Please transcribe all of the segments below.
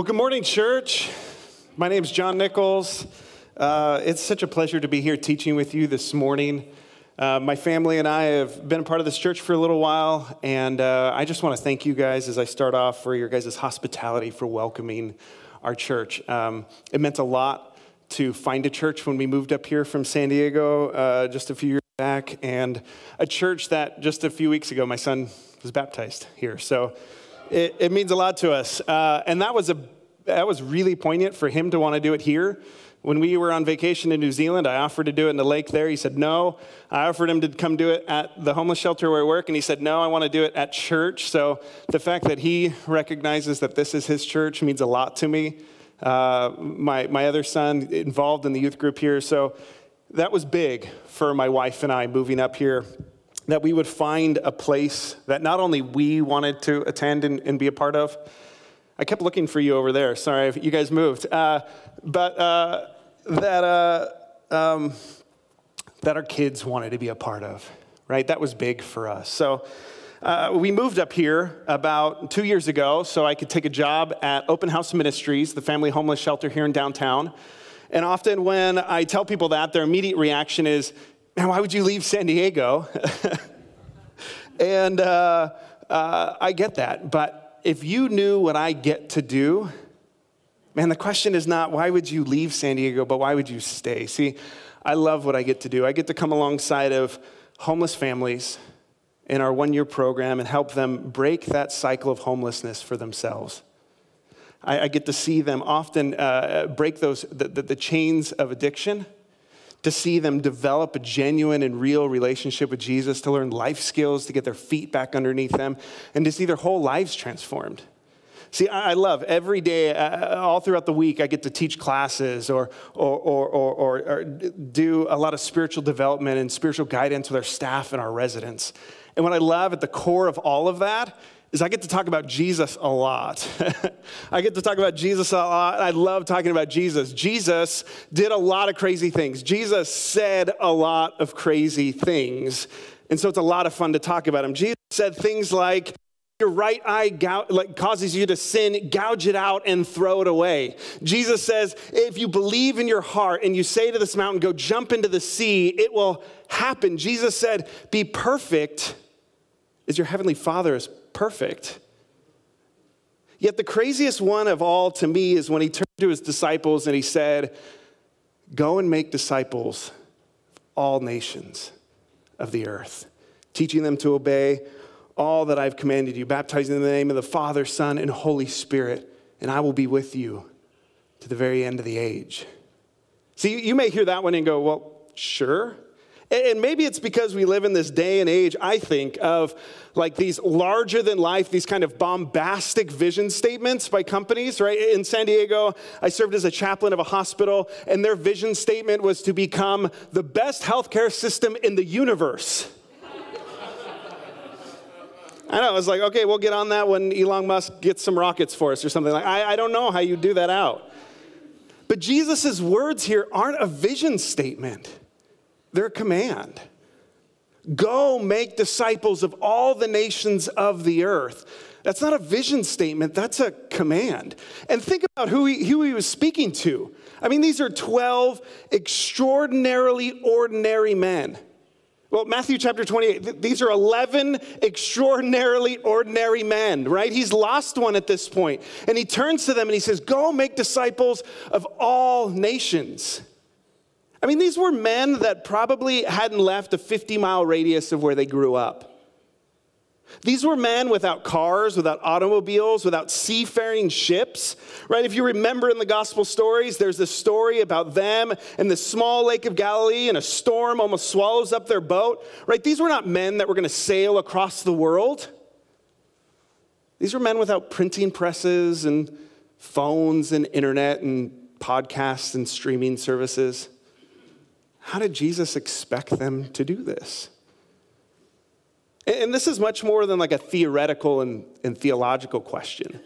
Well, good morning, church. My name is John Nichols. Uh, it's such a pleasure to be here teaching with you this morning. Uh, my family and I have been a part of this church for a little while, and uh, I just want to thank you guys as I start off for your guys' hospitality for welcoming our church. Um, it meant a lot to find a church when we moved up here from San Diego uh, just a few years back, and a church that just a few weeks ago my son was baptized here. So it, it means a lot to us. Uh, and that was, a, that was really poignant for him to want to do it here. When we were on vacation in New Zealand, I offered to do it in the lake there. He said no. I offered him to come do it at the homeless shelter where I work, and he said no, I want to do it at church. So the fact that he recognizes that this is his church means a lot to me. Uh, my, my other son involved in the youth group here. So that was big for my wife and I moving up here that we would find a place that not only we wanted to attend and, and be a part of. I kept looking for you over there. Sorry, you guys moved. Uh, but uh, that, uh, um, that our kids wanted to be a part of, right? That was big for us. So uh, we moved up here about two years ago so I could take a job at Open House Ministries, the family homeless shelter here in downtown. And often when I tell people that, their immediate reaction is, man, why would you leave San Diego? and uh, uh, I get that. But if you knew what I get to do, man, the question is not why would you leave San Diego, but why would you stay? See, I love what I get to do. I get to come alongside of homeless families in our one year program and help them break that cycle of homelessness for themselves. I, I get to see them often uh, break those, the, the, the chains of addiction to see them develop a genuine and real relationship with Jesus, to learn life skills, to get their feet back underneath them, and to see their whole lives transformed. See, I love every day, uh, all throughout the week, I get to teach classes or, or, or, or, or do a lot of spiritual development and spiritual guidance with our staff and our residents. And what I love at the core of all of that is I get to talk about Jesus a lot. I get to talk about Jesus a lot. I love talking about Jesus. Jesus did a lot of crazy things. Jesus said a lot of crazy things. And so it's a lot of fun to talk about him. Jesus said things like, your right eye gou- like, causes you to sin, gouge it out and throw it away. Jesus says, if you believe in your heart and you say to this mountain, go jump into the sea, it will happen. Jesus said, be perfect as your heavenly Father is perfect. Yet the craziest one of all to me is when he turned to his disciples and he said, Go and make disciples of all nations of the earth, teaching them to obey all that I've commanded you, baptizing in the name of the Father, Son, and Holy Spirit, and I will be with you to the very end of the age. See, you may hear that one and go, Well, sure. And maybe it's because we live in this day and age, I think, of like these larger than life, these kind of bombastic vision statements by companies, right? In San Diego, I served as a chaplain of a hospital, and their vision statement was to become the best healthcare system in the universe. I know, I was like, okay, we'll get on that when Elon Musk gets some rockets for us or something like I, I don't know how you do that out. But Jesus' words here aren't a vision statement. They're command. Go make disciples of all the nations of the earth. That's not a vision statement, that's a command. And think about who he, who he was speaking to. I mean, these are 12 extraordinarily ordinary men. Well, Matthew chapter 28, these are 11 extraordinarily ordinary men, right? He's lost one at this point. And he turns to them and he says, Go make disciples of all nations. I mean, these were men that probably hadn't left a 50 mile radius of where they grew up. These were men without cars, without automobiles, without seafaring ships, right? If you remember in the gospel stories, there's this story about them in the small lake of Galilee and a storm almost swallows up their boat, right? These were not men that were going to sail across the world. These were men without printing presses and phones and internet and podcasts and streaming services. How did Jesus expect them to do this? And this is much more than like a theoretical and, and theological question.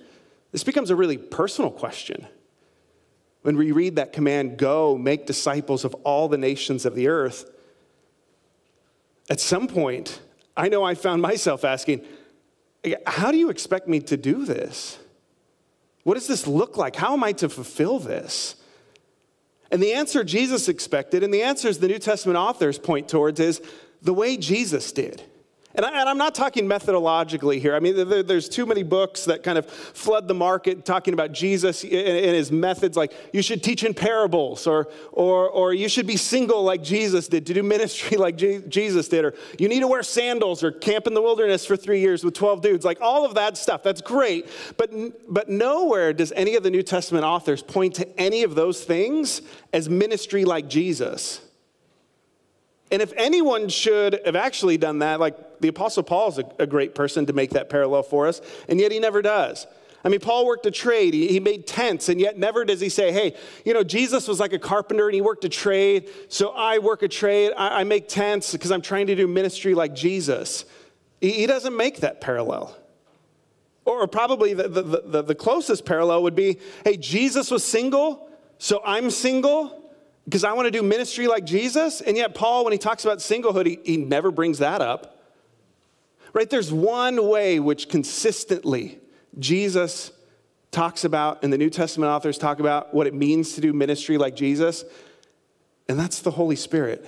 This becomes a really personal question. When we read that command, go make disciples of all the nations of the earth, at some point, I know I found myself asking, how do you expect me to do this? What does this look like? How am I to fulfill this? And the answer Jesus expected, and the answers the New Testament authors point towards, is the way Jesus did. And, I, am not talking methodologically here. I mean, there, there's too many books that kind of flood the market talking about Jesus and, his methods, like you should teach in parables, or, or, or you should be single like Jesus did, to do ministry like Jesus did, or you need to wear sandals or camp in the wilderness for three years with 12 dudes. Like all of that stuff, that's great. But, but nowhere does any of the New Testament authors point to any of those things as ministry like Jesus. And if anyone should have actually done that, like the Apostle Paul is a, a, great person to make that parallel for us, and yet he never does. I mean, Paul worked a trade, he, made tents, and yet never does he say, hey, you know, Jesus was like a carpenter and he worked a trade, so I work a trade, I, I make tents because I'm trying to do ministry like Jesus. He, he doesn't make that parallel. Or probably the, the, the, the closest parallel would be hey, Jesus was single, so I'm single because I want to do ministry like Jesus. And yet, Paul, when he talks about singlehood, he, he never brings that up. Right? There's one way which consistently Jesus talks about, and the New Testament authors talk about what it means to do ministry like Jesus, and that's the Holy Spirit.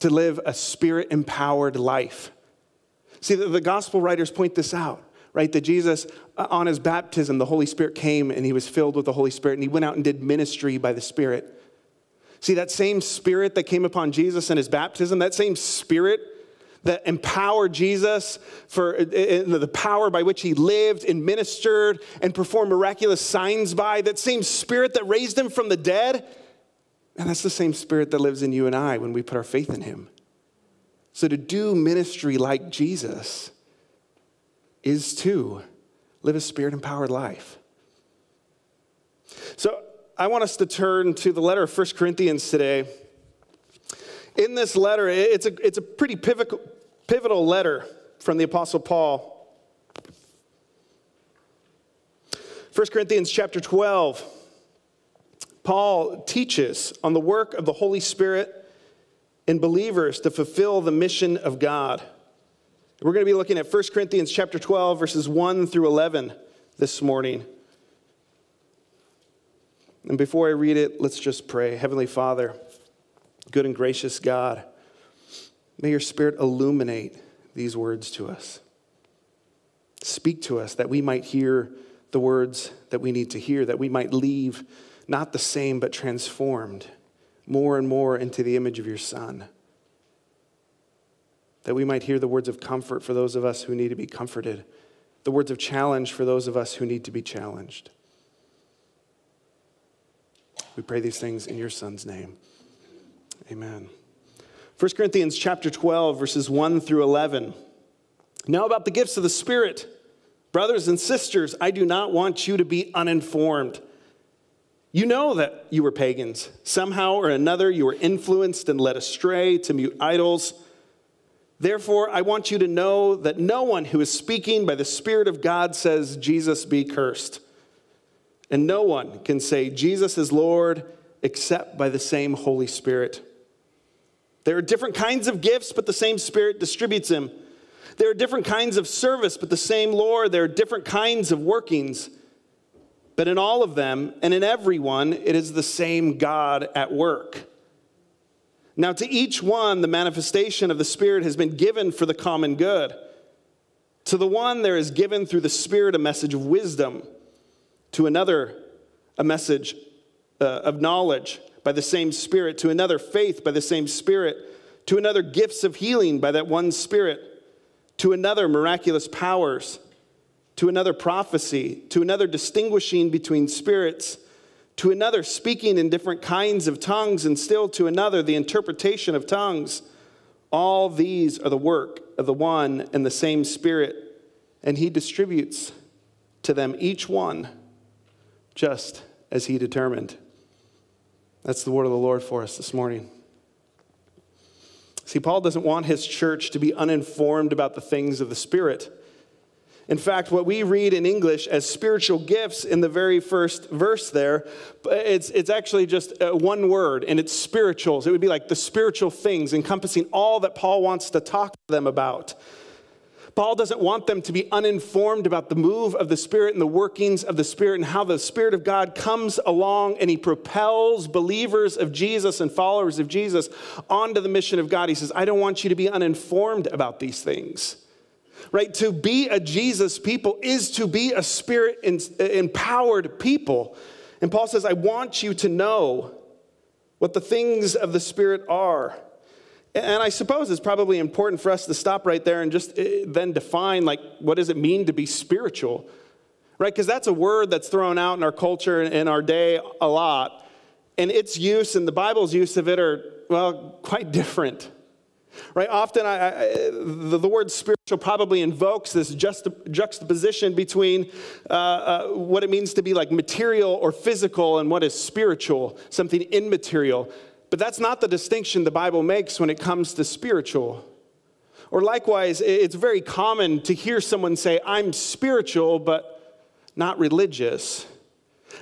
To live a spirit empowered life. See, the, the gospel writers point this out right? That Jesus, uh, on his baptism, the Holy Spirit came and he was filled with the Holy Spirit and he went out and did ministry by the Spirit. See, that same spirit that came upon Jesus in his baptism, that same spirit that empowered Jesus for uh, uh, the power by which he lived and ministered and performed miraculous signs by, that same spirit that raised him from the dead, and that's the same spirit that lives in you and I when we put our faith in him. So to do ministry like Jesus is to live a spirit empowered life. So I want us to turn to the letter of 1 Corinthians today. In this letter, it's a, it's a pretty pivotal, pivotal letter from the Apostle Paul. 1 Corinthians chapter 12, Paul teaches on the work of the Holy Spirit in believers to fulfill the mission of God. We're going to be looking at 1 Corinthians chapter 12, verses 1 through 11 this morning. And before I read it, let's just pray. Heavenly Father, good and gracious God, may your Spirit illuminate these words to us. Speak to us that we might hear the words that we need to hear, that we might leave not the same but transformed more and more into the image of your Son. That we might hear the words of comfort for those of us who need to be comforted, the words of challenge for those of us who need to be challenged. We pray these things in your Son's name. Amen. 1 Corinthians chapter 12, verses 1 through 11. Now, about the gifts of the Spirit. Brothers and sisters, I do not want you to be uninformed. You know that you were pagans. Somehow or another, you were influenced and led astray to mute idols. Therefore, I want you to know that no one who is speaking by the Spirit of God says, Jesus be cursed. And no one can say Jesus is Lord except by the same Holy Spirit. There are different kinds of gifts, but the same Spirit distributes them. There are different kinds of service, but the same Lord. There are different kinds of workings. But in all of them and in everyone, it is the same God at work. Now, to each one, the manifestation of the Spirit has been given for the common good. To the one, there is given through the Spirit a message of wisdom to another, a message uh, of knowledge by the same Spirit, to another, faith by the same Spirit, to another, gifts of healing by that one Spirit, to another, miraculous powers, to another, prophecy, to another, distinguishing between spirits, to another, speaking in different kinds of tongues, and still to another, the interpretation of tongues. All these are the work of the one and the same Spirit, and He distributes to them each one just as he determined. That's the word of the Lord for us this morning. See, Paul doesn't want his church to be uninformed about the things of the Spirit. In fact, what we read in English as spiritual gifts in the very first verse there, it's, it's actually just uh, one word, and it's spirituals. It would be like the spiritual things, encompassing all that Paul wants to talk to them about. Paul doesn't want them to be uninformed about the move of the Spirit and the workings of the Spirit and how the Spirit of God comes along and he propels believers of Jesus and followers of Jesus onto the mission of God. He says, I don't want you to be uninformed about these things. Right? To be a Jesus people is to be a Spirit empowered people. And Paul says, I want you to know what the things of the Spirit are. And I suppose it's probably important for us to stop right there and just eh, then define, like, what does it mean to be spiritual? Right? Because that's a word that's thrown out in our culture and in our day a lot. And its use and the Bible's use of it are, well, quite different. Right? Often I, I, the, the, word spiritual probably invokes this juxtaposition between uh, uh, what it means to be like material or physical and what is spiritual, something immaterial. But that's not the distinction the Bible makes when it comes to spiritual. Or likewise, it's very common to hear someone say, I'm spiritual, but not religious.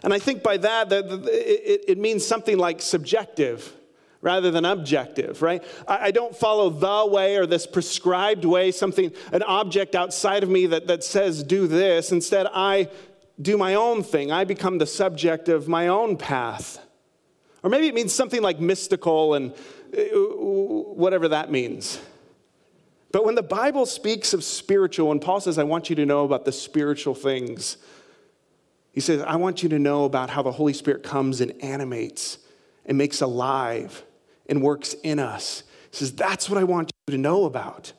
And I think by that, it means something like subjective rather than objective, right? I don't follow the way or this prescribed way, something, an object outside of me that, that says do this. Instead, I do my own thing. I become the subject of my own path. Or maybe it means something like mystical and uh, whatever that means. But when the Bible speaks of spiritual, and Paul says, I want you to know about the spiritual things, he says, I want you to know about how the Holy Spirit comes and animates and makes alive and works in us. He says, That's what I want you to know about.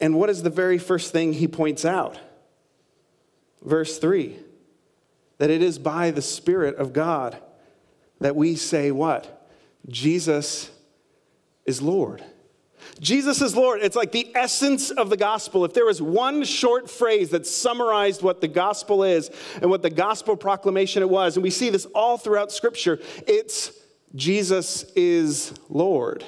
And what is the very first thing he points out? Verse 3 that it is by the Spirit of God that we say what? Jesus is Lord. Jesus is Lord. It's like the essence of the gospel. If there was one short phrase that summarized what the gospel is and what the gospel proclamation it was, and we see this all throughout Scripture, it's Jesus is Lord.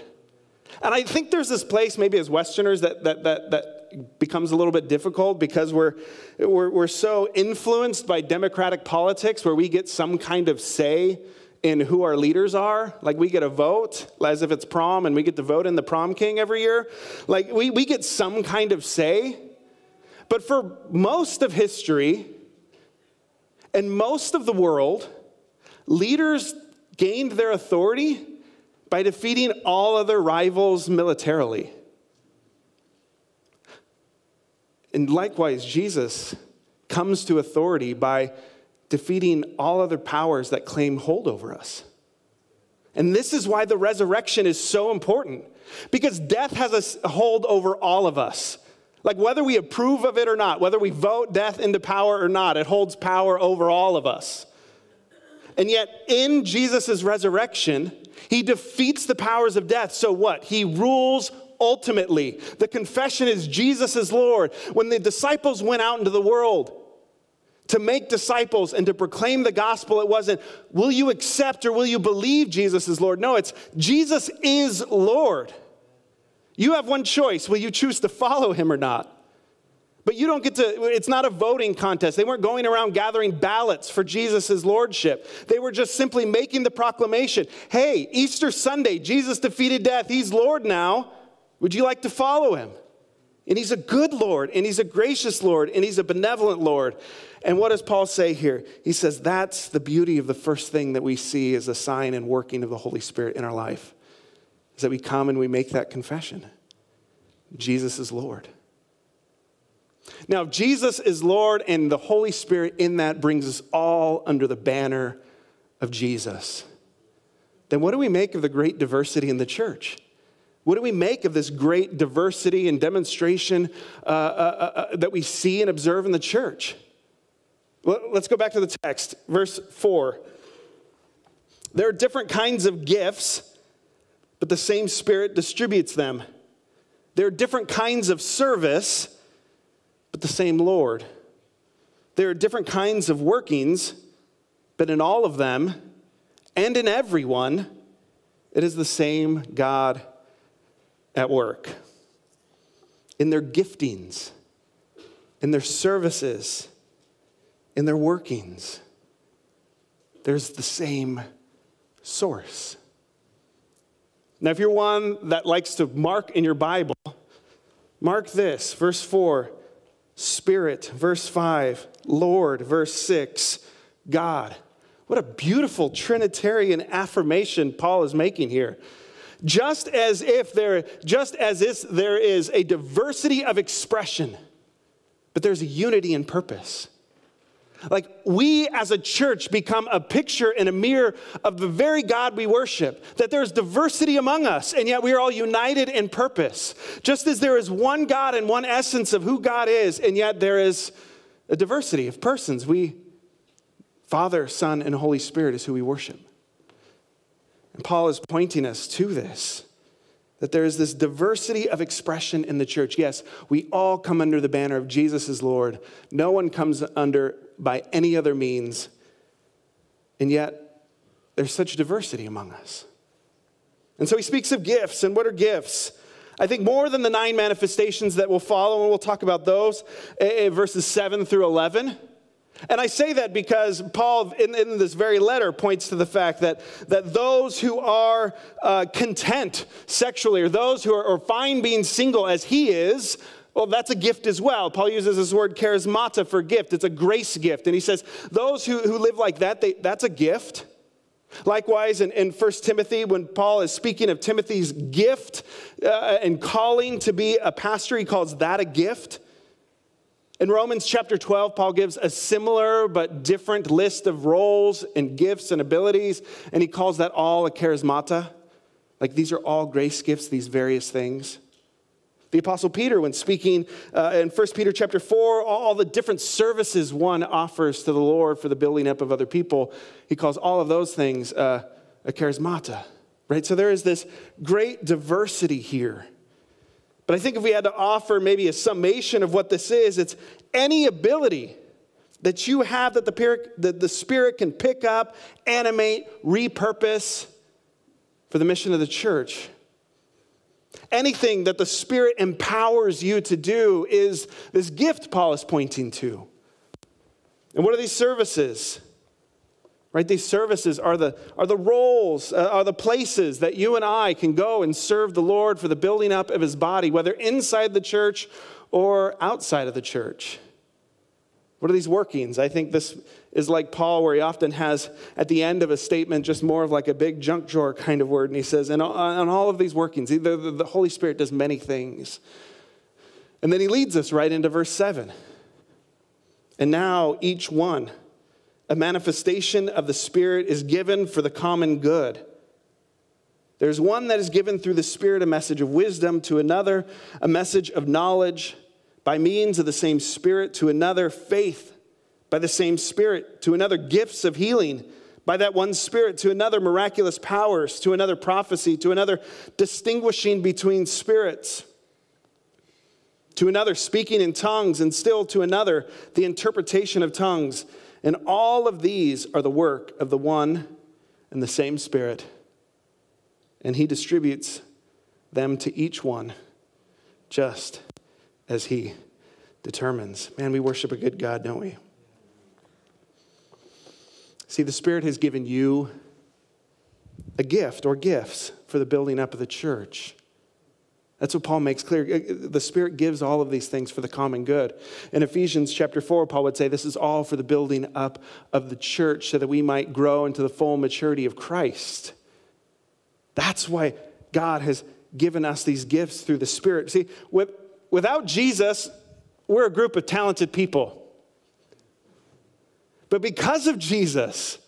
And I think there's this place, maybe as Westerners, that, that, that, that becomes a little bit difficult because we're, we're, we're so influenced by democratic politics where we get some kind of say in who our leaders are. Like we get a vote, as if it's prom, and we get to vote in the prom king every year. Like we, we get some kind of say. But for most of history and most of the world, leaders gained their authority by defeating all other rivals militarily. And likewise, Jesus comes to authority by defeating all other powers that claim hold over us. And this is why the resurrection is so important because death has a hold over all of us. Like whether we approve of it or not, whether we vote death into power or not, it holds power over all of us. And yet, in Jesus' resurrection, he defeats the powers of death. So what? He rules ultimately. The confession is Jesus is Lord. When the disciples went out into the world, to make disciples and to proclaim the gospel, it wasn't, will you accept or will you believe Jesus is Lord? No, it's Jesus is Lord. You have one choice. Will you choose to follow him or not? But you don't get to, it's not a voting contest. They weren't going around gathering ballots for Jesus' lordship. They were just simply making the proclamation hey, Easter Sunday, Jesus defeated death. He's Lord now. Would you like to follow him? And he's a good Lord, and he's a gracious Lord, and he's a benevolent Lord. And what does Paul say here? He says that's the beauty of the first thing that we see as a sign and working of the Holy Spirit in our life, is that we come and we make that confession Jesus is Lord. Now, if Jesus is Lord and the Holy Spirit in that brings us all under the banner of Jesus, then what do we make of the great diversity in the church? What do we make of this great diversity and demonstration uh, uh, uh, uh, that we see and observe in the church? Let's go back to the text, verse 4. There are different kinds of gifts, but the same Spirit distributes them. There are different kinds of service, but the same Lord. There are different kinds of workings, but in all of them and in everyone, it is the same God at work in their giftings, in their services, in their workings. There's the same source. Now, if you're one that likes to mark in your Bible Mark this, verse 4, Spirit, verse 5, Lord, verse 6, God. What a beautiful Trinitarian affirmation Paul is making here. Just as if there, just as if there is a diversity of expression, but there's a unity in purpose. Like we as a church become a picture and a mirror of the very God we worship, that there's diversity among us, and yet we are all united in purpose. Just as there is one God and one essence of who God is, and yet there is a diversity of persons. We, Father, Son, and Holy Spirit, is who we worship. And Paul is pointing us to this that there is this diversity of expression in the church. Yes, we all come under the banner of Jesus as Lord. No one comes under by any other means. And yet, there's such diversity among us. And so he speaks of gifts. And what are gifts? I think more than the nine manifestations that will follow, and we'll talk about those, eh, eh, verses 7 through 11. And I say that because Paul, in, in, this very letter, points to the fact that, that those who are uh, content sexually, or those who are, are fine being single as he is, well, that's a gift as well. Paul uses this word charismata for gift. It's a grace gift. And he says, those who, who live like that, they, that's a gift. Likewise, in, in 1 Timothy, when Paul is speaking of Timothy's gift uh, and calling to be a pastor, he calls that a gift. In Romans chapter 12, Paul gives a similar but different list of roles and gifts and abilities, and he calls that all a charismata. Like these are all grace gifts, these various things. The Apostle Peter, when speaking uh, in 1 Peter chapter 4, all the different services one offers to the Lord for the building up of other people, he calls all of those things uh, a charismata, right? So there is this great diversity here. But I think if we had to offer maybe a summation of what this is, it's any ability that you have that the, that the Spirit can pick up, animate, repurpose for the mission of the church. Anything that the Spirit empowers you to do is this gift Paul is pointing to. And what are these services? Right? These services are the, are the roles, uh, are the places that you and I can go and serve the Lord for the building up of his body, whether inside the church or outside of the church. What are these workings? I think this is like Paul, where he often has at the end of a statement just more of like a big junk drawer kind of word. And he says, and on all of these workings, the Holy Spirit does many things. And then he leads us right into verse 7. And now each one, a manifestation of the Spirit is given for the common good. There's one that is given through the Spirit a message of wisdom, to another, a message of knowledge by means of the same Spirit, to another, faith by the same Spirit, to another, gifts of healing by that one Spirit, to another, miraculous powers, to another, prophecy, to another, distinguishing between spirits, to another, speaking in tongues, and still to another, the interpretation of tongues. And all of these are the work of the one and the same Spirit. And He distributes them to each one just as He determines. Man, we worship a good God, don't we? See, the Spirit has given you a gift or gifts for the building up of the church. That's what Paul makes clear. Uh, the Spirit gives all of these things for the common good. In Ephesians chapter 4, Paul would say this is all for the building up of the church so that we might grow into the full maturity of Christ. That's why God has given us these gifts through the Spirit. See, with, without Jesus, we're a group of talented people. But because of Jesus,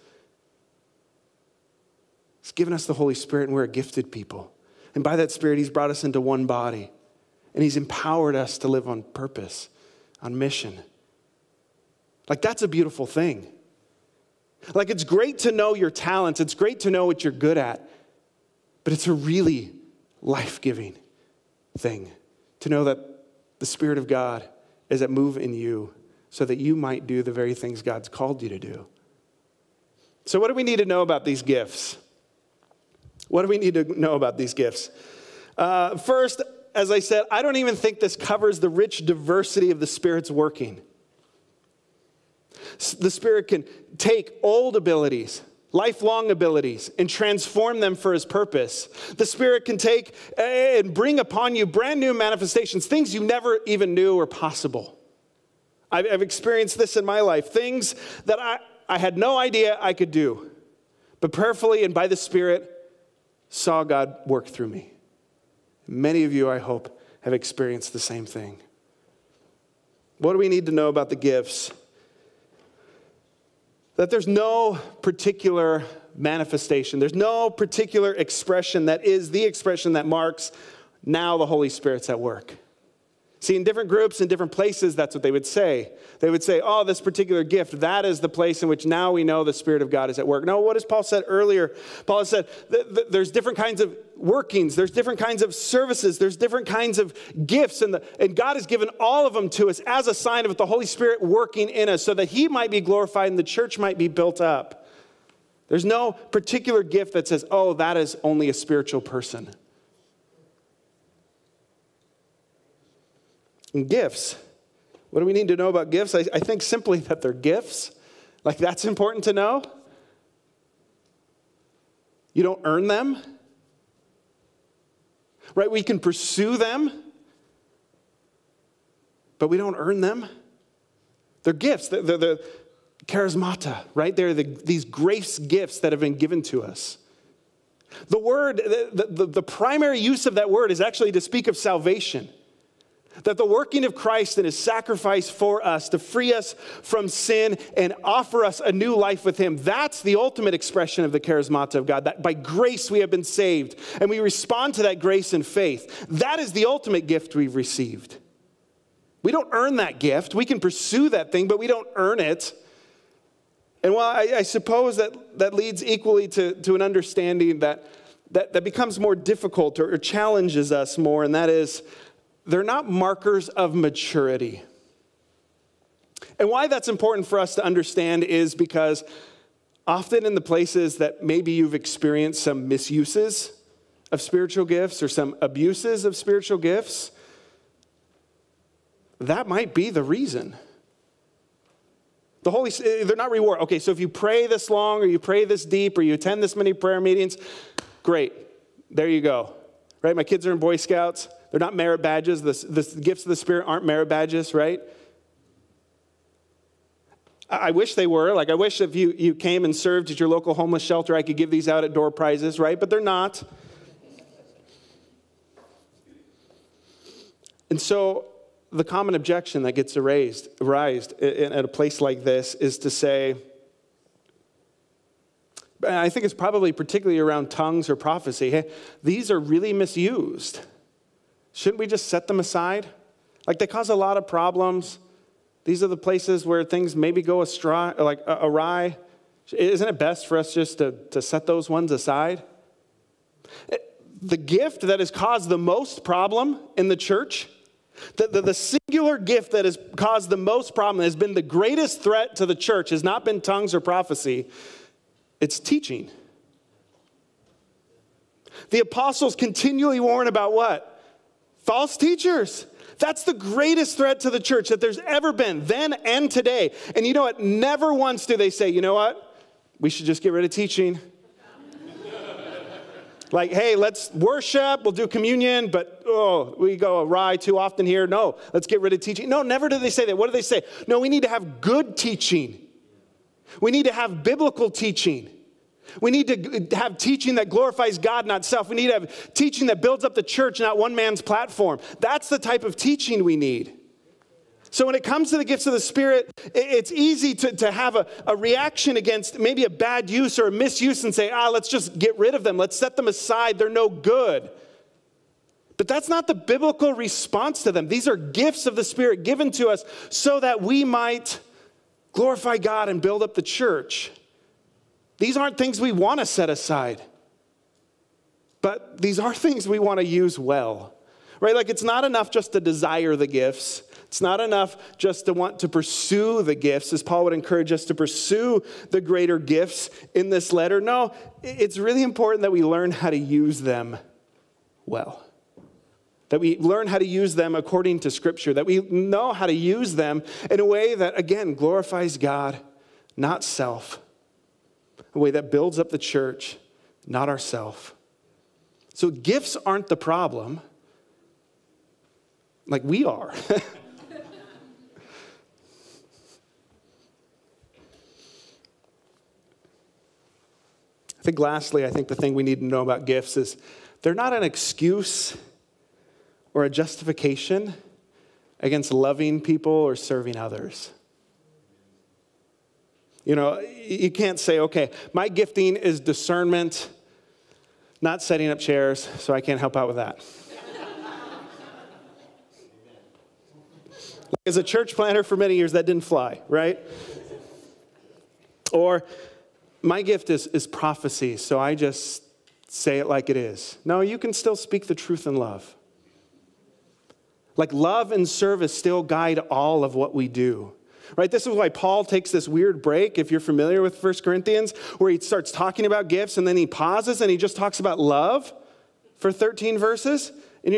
He's given us the Holy Spirit and we're a gifted people. And by that Spirit, He's brought us into one body. And He's empowered us to live on purpose, on mission. Like, that's a beautiful thing. Like, it's great to know your talents, it's great to know what you're good at, but it's a really life giving thing to know that the Spirit of God is at move in you so that you might do the very things God's called you to do. So, what do we need to know about these gifts? What do we need to know about these gifts? Uh, first, as I said, I don't even think this covers the rich diversity of the Spirit's working. The Spirit can take old abilities lifelong abilities and transform them for his purpose. The Spirit can take and bring upon you brand new manifestations, things you never even knew were possible. I've experienced this in my life, things that I, I had no idea I could do, but prayerfully and by the Spirit saw God work through me. Many of you, I hope, have experienced the same thing. What do we need to know about the gifts? that there's no particular manifestation, there's no particular expression that is the expression that marks now the Holy Spirit's at work. See, in different groups, in different places, that's what they would say. They would say, oh, this particular gift, that is the place in which now we know the Spirit of God is at work. No, what does Paul said earlier? Paul said there's different kinds of workings, there's different kinds of services, there's different kinds of gifts, and, the, and God has given all of them to us as a sign of the Holy Spirit working in us so that He might be glorified and the church might be built up. There's no particular gift that says, oh, that is only a spiritual person. And gifts. What do we need to know about gifts? I, I think simply that they're gifts. Like, that's important to know. You don't earn them, right? We can pursue them, but we don't earn them. They're gifts. They're, they're the charismata, right? They're the, these grace gifts that have been given to us. The word, the, the, the primary use of that word is actually to speak of salvation. That the working of Christ and his sacrifice for us to free us from sin and offer us a new life with him, that's the ultimate expression of the charismata of God. That by grace we have been saved and we respond to that grace in faith. That is the ultimate gift we've received. We don't earn that gift. We can pursue that thing, but we don't earn it. And while I, I suppose that, that leads equally to, to an understanding that, that, that becomes more difficult or, or challenges us more, and that is they're not markers of maturity. And why that's important for us to understand is because often in the places that maybe you've experienced some misuses of spiritual gifts or some abuses of spiritual gifts, that might be the reason. The Holy eh, they're not reward. Okay, so if you pray this long or you pray this deep or you attend this many prayer meetings, great. There you go. Right? My kids are in Boy Scouts. They're not merit badges. The, the gifts of the Spirit aren't merit badges, right? I wish they were. Like, I wish if you, you came and served at your local homeless shelter, I could give these out at door prizes, right? But they're not. And so, the common objection that gets raised, raised at a place like this is to say, I think it's probably particularly around tongues or prophecy, hey, these are really misused. Shouldn't we just set them aside? Like they cause a lot of problems. These are the places where things maybe go astray, like awry. Isn't it best for us just to, to set those ones aside? The gift that has caused the most problem in the church, the, the, the singular gift that has caused the most problem, has been the greatest threat to the church, has not been tongues or prophecy, it's teaching. The apostles continually warn about what? False teachers. That's the greatest threat to the church that there's ever been, then and today. And you know what? Never once do they say, you know what? We should just get rid of teaching. like, hey, let's worship, we'll do communion, but oh, we go awry too often here. No, let's get rid of teaching. No, never do they say that. What do they say? No, we need to have good teaching. We need to have biblical teaching. We need to have teaching that glorifies God, not self. We need to have teaching that builds up the church, not one man's platform. That's the type of teaching we need. So, when it comes to the gifts of the Spirit, it's easy to, to have a, a reaction against maybe a bad use or a misuse and say, ah, let's just get rid of them. Let's set them aside. They're no good. But that's not the biblical response to them. These are gifts of the Spirit given to us so that we might glorify God and build up the church. These aren't things we want to set aside, but these are things we want to use well, right? Like it's not enough just to desire the gifts. It's not enough just to want to pursue the gifts, as Paul would encourage us to pursue the greater gifts in this letter. No, it's really important that we learn how to use them well. That we learn how to use them according to Scripture, that we know how to use them in a way that, again, glorifies God, not self. A way that builds up the church, not ourselves. So gifts aren't the problem, like we are. I think lastly, I think the thing we need to know about gifts is they're not an excuse or a justification against loving people or serving others. You know, you can't say, okay, my gifting is discernment, not setting up chairs, so I can't help out with that. As a church planter for many years, that didn't fly, right? Or my gift is, is prophecy, so I just say it like it is. No, you can still speak the truth in love. Like love and service still guide all of what we do. Right? This is why Paul takes this weird break, if you're familiar with 1 Corinthians, where he starts talking about gifts and then he pauses and he just talks about love for 13 verses. And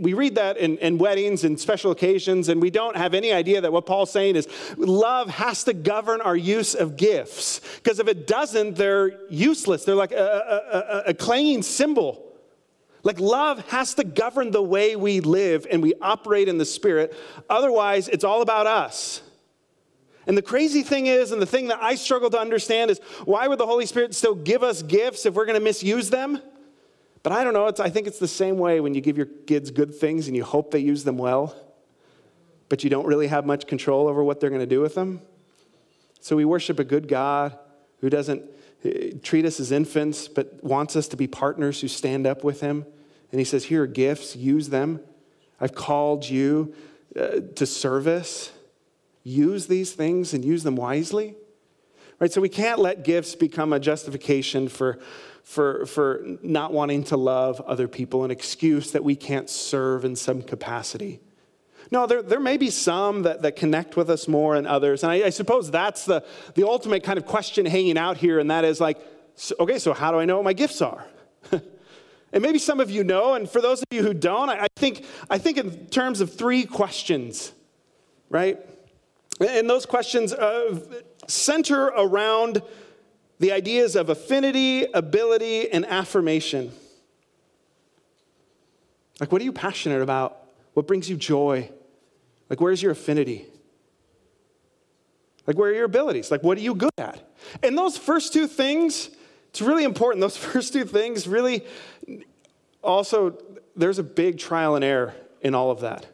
we read that in, in, weddings and special occasions, and we don't have any idea that what Paul's saying is love has to govern our use of gifts. Because if it doesn't, they're useless. They're like a, a, a, a clanging cymbal. Like love has to govern the way we live and we operate in the Spirit. Otherwise, it's all about us. And the crazy thing is, and the thing that I struggle to understand is why would the Holy Spirit still give us gifts if we're going to misuse them? But I don't know. I think it's the same way when you give your kids good things and you hope they use them well, but you don't really have much control over what they're going to do with them. So we worship a good God who doesn't eh, treat us as infants, but wants us to be partners who stand up with him. And he says, Here are gifts, use them. I've called you uh, to service. Use these things and use them wisely. Right? So we can't let gifts become a justification for for, for not wanting to love other people, an excuse that we can't serve in some capacity. No, there, there may be some that, that connect with us more and others. And I, I suppose that's the, the ultimate kind of question hanging out here, and that is like, so, okay, so how do I know what my gifts are? and maybe some of you know, and for those of you who don't, I, I, think, I think in terms of three questions, right? And those questions uh, center around the ideas of affinity, ability, and affirmation. Like, what are you passionate about? What brings you joy? Like, where's your affinity? Like, where are your abilities? Like, what are you good at? And those first two things, it's really important. Those first two things really also, there's a big trial and error in all of that.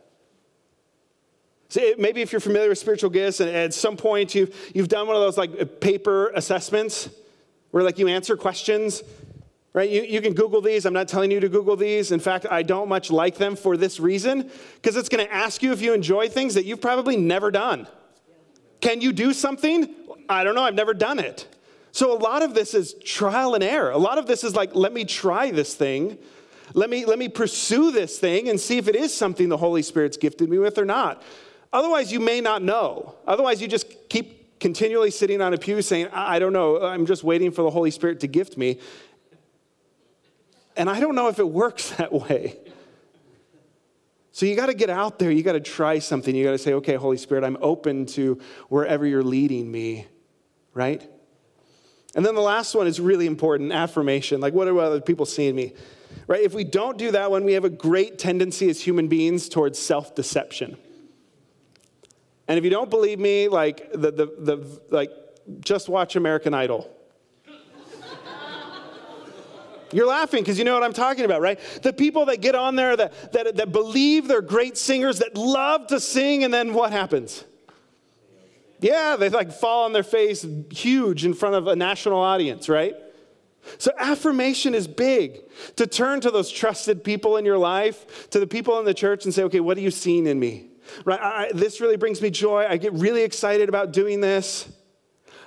See, maybe if you're familiar with spiritual gifts and at some point you've, you've done one of those like paper assessments where like you answer questions, right? You, you can Google these. I'm not telling you to Google these. In fact, I don't much like them for this reason because it's going to ask you if you enjoy things that you've probably never done. Can you do something? I don't know. I've never done it. So a lot of this is trial and error. A lot of this is like, let me try this thing. Let me, let me pursue this thing and see if it is something the Holy Spirit's gifted me with or not. Otherwise, you may not know. Otherwise, you just keep continually sitting on a pew saying, I don't know, I'm just waiting for the Holy Spirit to gift me. And I don't know if it works that way. So you got to get out there. You got to try something. You got to say, okay, Holy Spirit, I'm open to wherever you're leading me, right? And then the last one is really important affirmation. Like, what are other people seeing me? Right? If we don't do that one, we have a great tendency as human beings towards self deception. And if you don't believe me, like, the, the, the, like just watch American Idol. You're laughing because you know what I'm talking about, right? The people that get on there that, that, that believe they're great singers, that love to sing, and then what happens? Yeah, they like fall on their face huge in front of a national audience, right? So, affirmation is big. To turn to those trusted people in your life, to the people in the church, and say, okay, what are you seeing in me? Right? I, this really brings me joy. I get really excited about doing this.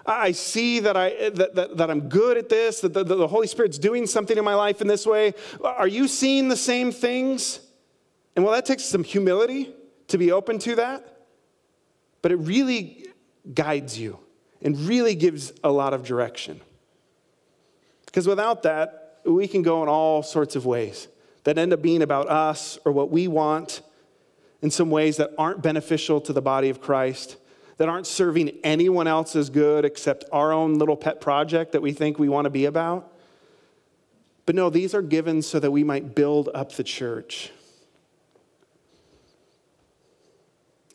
I see that, I, eh, that, that, that I'm good at this, that the, the Holy Spirit's doing something in my life in this way. Are you seeing the same things? And well, that takes some humility to be open to that, but it really guides you and really gives a lot of direction. Because without that, we can go in all sorts of ways that end up being about us or what we want in some ways that aren't beneficial to the body of Christ, that aren't serving anyone else's good except our own little pet project that we think we want to be about. But no, these are given so that we might build up the church.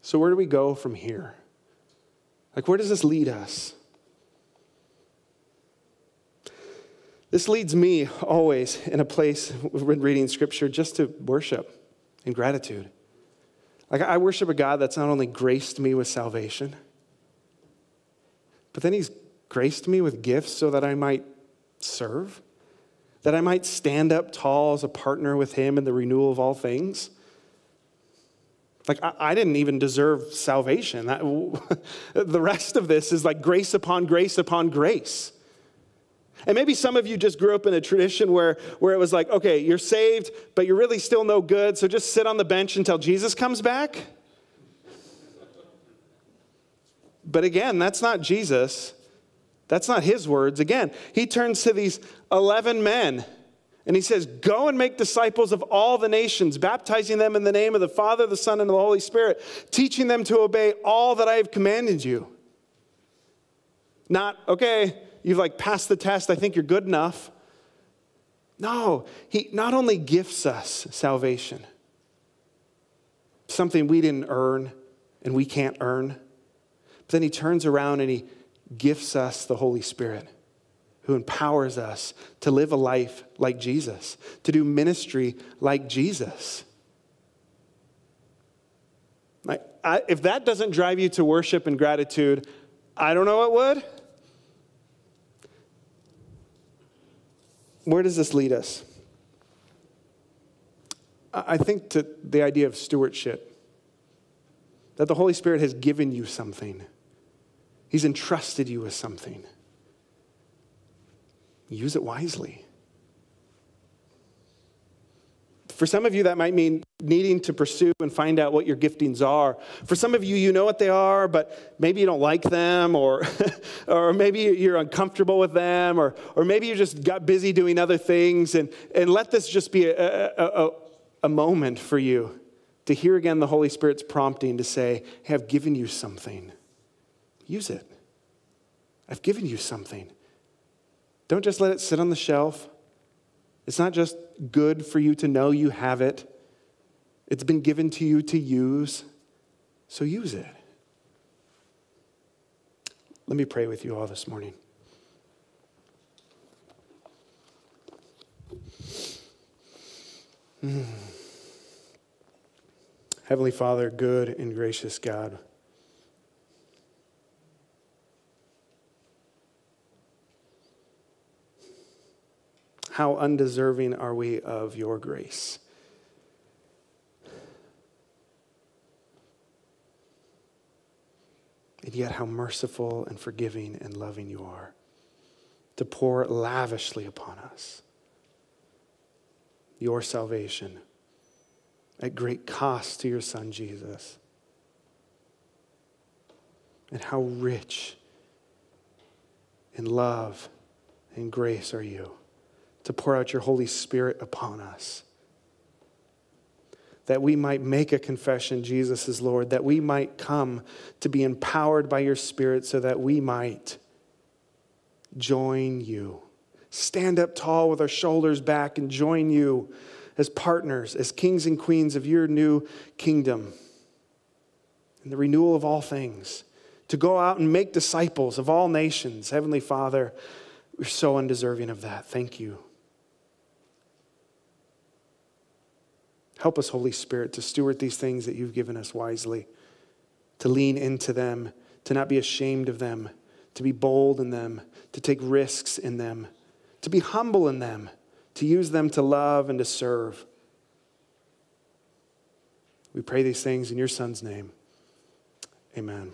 So, where do we go from here? Like, where does this lead us? This leads me always in a place when reading scripture just to worship and gratitude. Like, I worship a God that's not only graced me with salvation, but then He's graced me with gifts so that I might serve, that I might stand up tall as a partner with Him in the renewal of all things. Like, I, I didn't even deserve salvation. That, the rest of this is like grace upon grace upon grace. And maybe some of you just grew up in a tradition where, where it was like, okay, you're saved, but you're really still no good, so just sit on the bench until Jesus comes back. But again, that's not Jesus. That's not his words. Again, he turns to these 11 men and he says, Go and make disciples of all the nations, baptizing them in the name of the Father, the Son, and the Holy Spirit, teaching them to obey all that I have commanded you. Not, okay, you've like passed the test, I think you're good enough. No, he not only gifts us salvation, something we didn't earn and we can't earn, but then he turns around and he gifts us the Holy Spirit who empowers us to live a life like Jesus, to do ministry like Jesus. Like, I, if that doesn't drive you to worship and gratitude, I don't know what would. Where does this lead us? I think to the idea of stewardship, that the Holy Spirit has given you something, He's entrusted you with something. Use it wisely. For some of you, that might mean needing to pursue and find out what your giftings are. For some of you, you know what they are, but maybe you don't like them, or, or maybe you're uncomfortable with them, or, or maybe you just got busy doing other things. And, and let this just be a, a, a, a moment for you to hear again the Holy Spirit's prompting to say, hey, I've given you something. Use it. I've given you something. Don't just let it sit on the shelf. It's not just good for you to know you have it, it's been given to you to use, so use it. Let me pray with you all this morning. Hmm. Heavenly Father, good and gracious God. How undeserving are we of your grace? And yet, how merciful and forgiving and loving you are to pour lavishly upon us your salvation at great cost to your Son, Jesus. And how rich in love and grace are you to pour out your Holy Spirit upon us. That we might make a confession, Jesus is Lord, that we might come to be empowered by your Spirit so that we might join you. Stand up tall with our shoulders back and join you as partners, as kings and queens of your new kingdom and the renewal of all things. To go out and make disciples of all nations. Heavenly Father, we're so undeserving of that. Thank you. Help us, Holy Spirit, to steward these things that you've given us wisely, to lean into them, to not be ashamed of them, to be bold in them, to take risks in them, to be humble in them, to use them to love and to serve. We pray these things in your Son's name. Amen.